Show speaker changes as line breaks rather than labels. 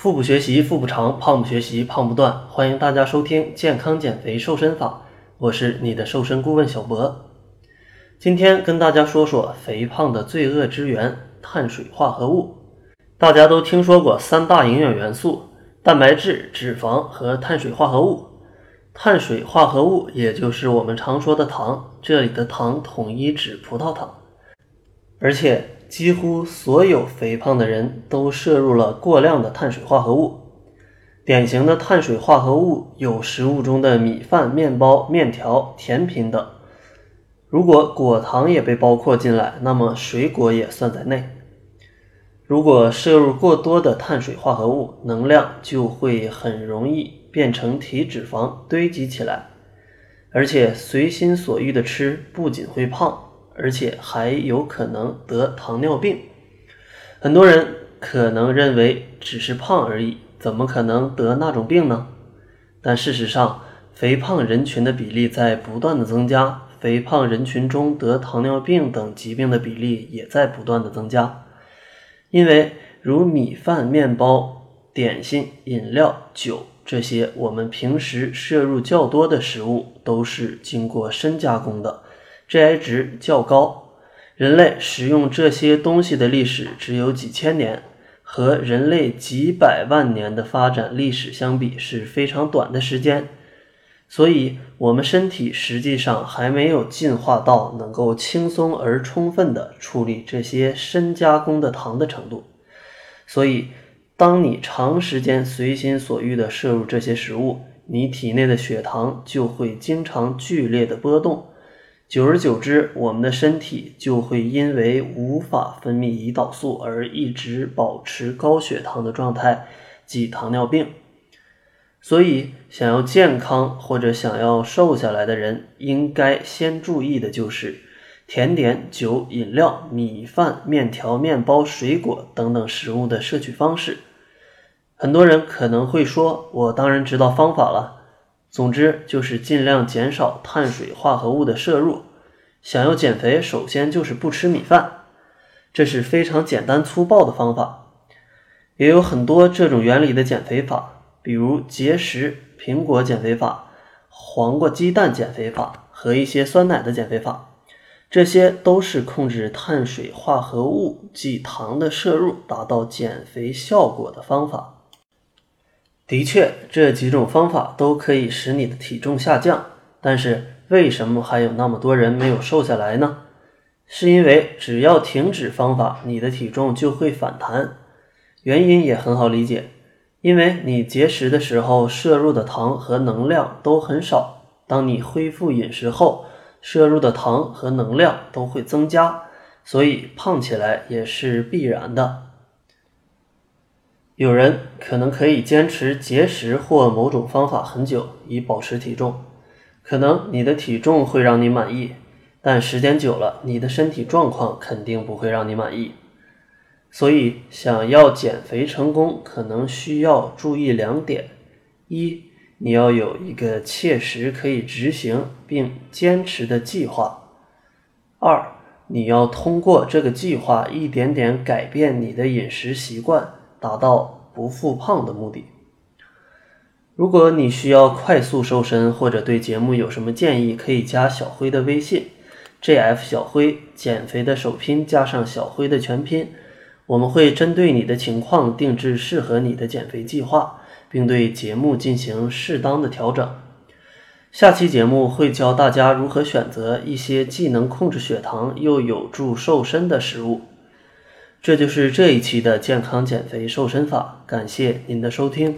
腹部学习腹部长，胖不学习胖不断。欢迎大家收听健康减肥瘦身法，我是你的瘦身顾问小博。今天跟大家说说肥胖的罪恶之源——碳水化合物。大家都听说过三大营养元素：蛋白质、脂肪和碳水化合物。碳水化合物也就是我们常说的糖，这里的糖统一指葡萄糖，而且。几乎所有肥胖的人都摄入了过量的碳水化合物。典型的碳水化合物有食物中的米饭、面包、面条、甜品等。如果果糖也被包括进来，那么水果也算在内。如果摄入过多的碳水化合物，能量就会很容易变成体脂肪堆积起来，而且随心所欲的吃，不仅会胖。而且还有可能得糖尿病。很多人可能认为只是胖而已，怎么可能得那种病呢？但事实上，肥胖人群的比例在不断的增加，肥胖人群中得糖尿病等疾病的比例也在不断的增加。因为如米饭、面包、点心、饮料、酒这些我们平时摄入较多的食物，都是经过深加工的。GI 值较高，人类食用这些东西的历史只有几千年，和人类几百万年的发展历史相比是非常短的时间，所以，我们身体实际上还没有进化到能够轻松而充分的处理这些深加工的糖的程度。所以，当你长时间随心所欲的摄入这些食物，你体内的血糖就会经常剧烈的波动。久而久之，我们的身体就会因为无法分泌胰岛素而一直保持高血糖的状态，即糖尿病。所以，想要健康或者想要瘦下来的人，应该先注意的就是甜点、酒、饮料、米饭、面条、面包、水果等等食物的摄取方式。很多人可能会说：“我当然知道方法了。”总之就是尽量减少碳水化合物的摄入。想要减肥，首先就是不吃米饭，这是非常简单粗暴的方法。也有很多这种原理的减肥法，比如节食、苹果减肥法、黄瓜鸡蛋减肥法和一些酸奶的减肥法，这些都是控制碳水化合物即糖的摄入，达到减肥效果的方法。的确，这几种方法都可以使你的体重下降，但是为什么还有那么多人没有瘦下来呢？是因为只要停止方法，你的体重就会反弹。原因也很好理解，因为你节食的时候摄入的糖和能量都很少，当你恢复饮食后，摄入的糖和能量都会增加，所以胖起来也是必然的。有人可能可以坚持节食或某种方法很久以保持体重，可能你的体重会让你满意，但时间久了，你的身体状况肯定不会让你满意。所以，想要减肥成功，可能需要注意两点：一，你要有一个切实可以执行并坚持的计划；二，你要通过这个计划一点点改变你的饮食习惯。达到不复胖的目的。如果你需要快速瘦身，或者对节目有什么建议，可以加小辉的微信：jf 小辉，减肥的首拼加上小辉的全拼。我们会针对你的情况定制适合你的减肥计划，并对节目进行适当的调整。下期节目会教大家如何选择一些既能控制血糖又有助瘦身的食物。这就是这一期的健康减肥瘦身法，感谢您的收听。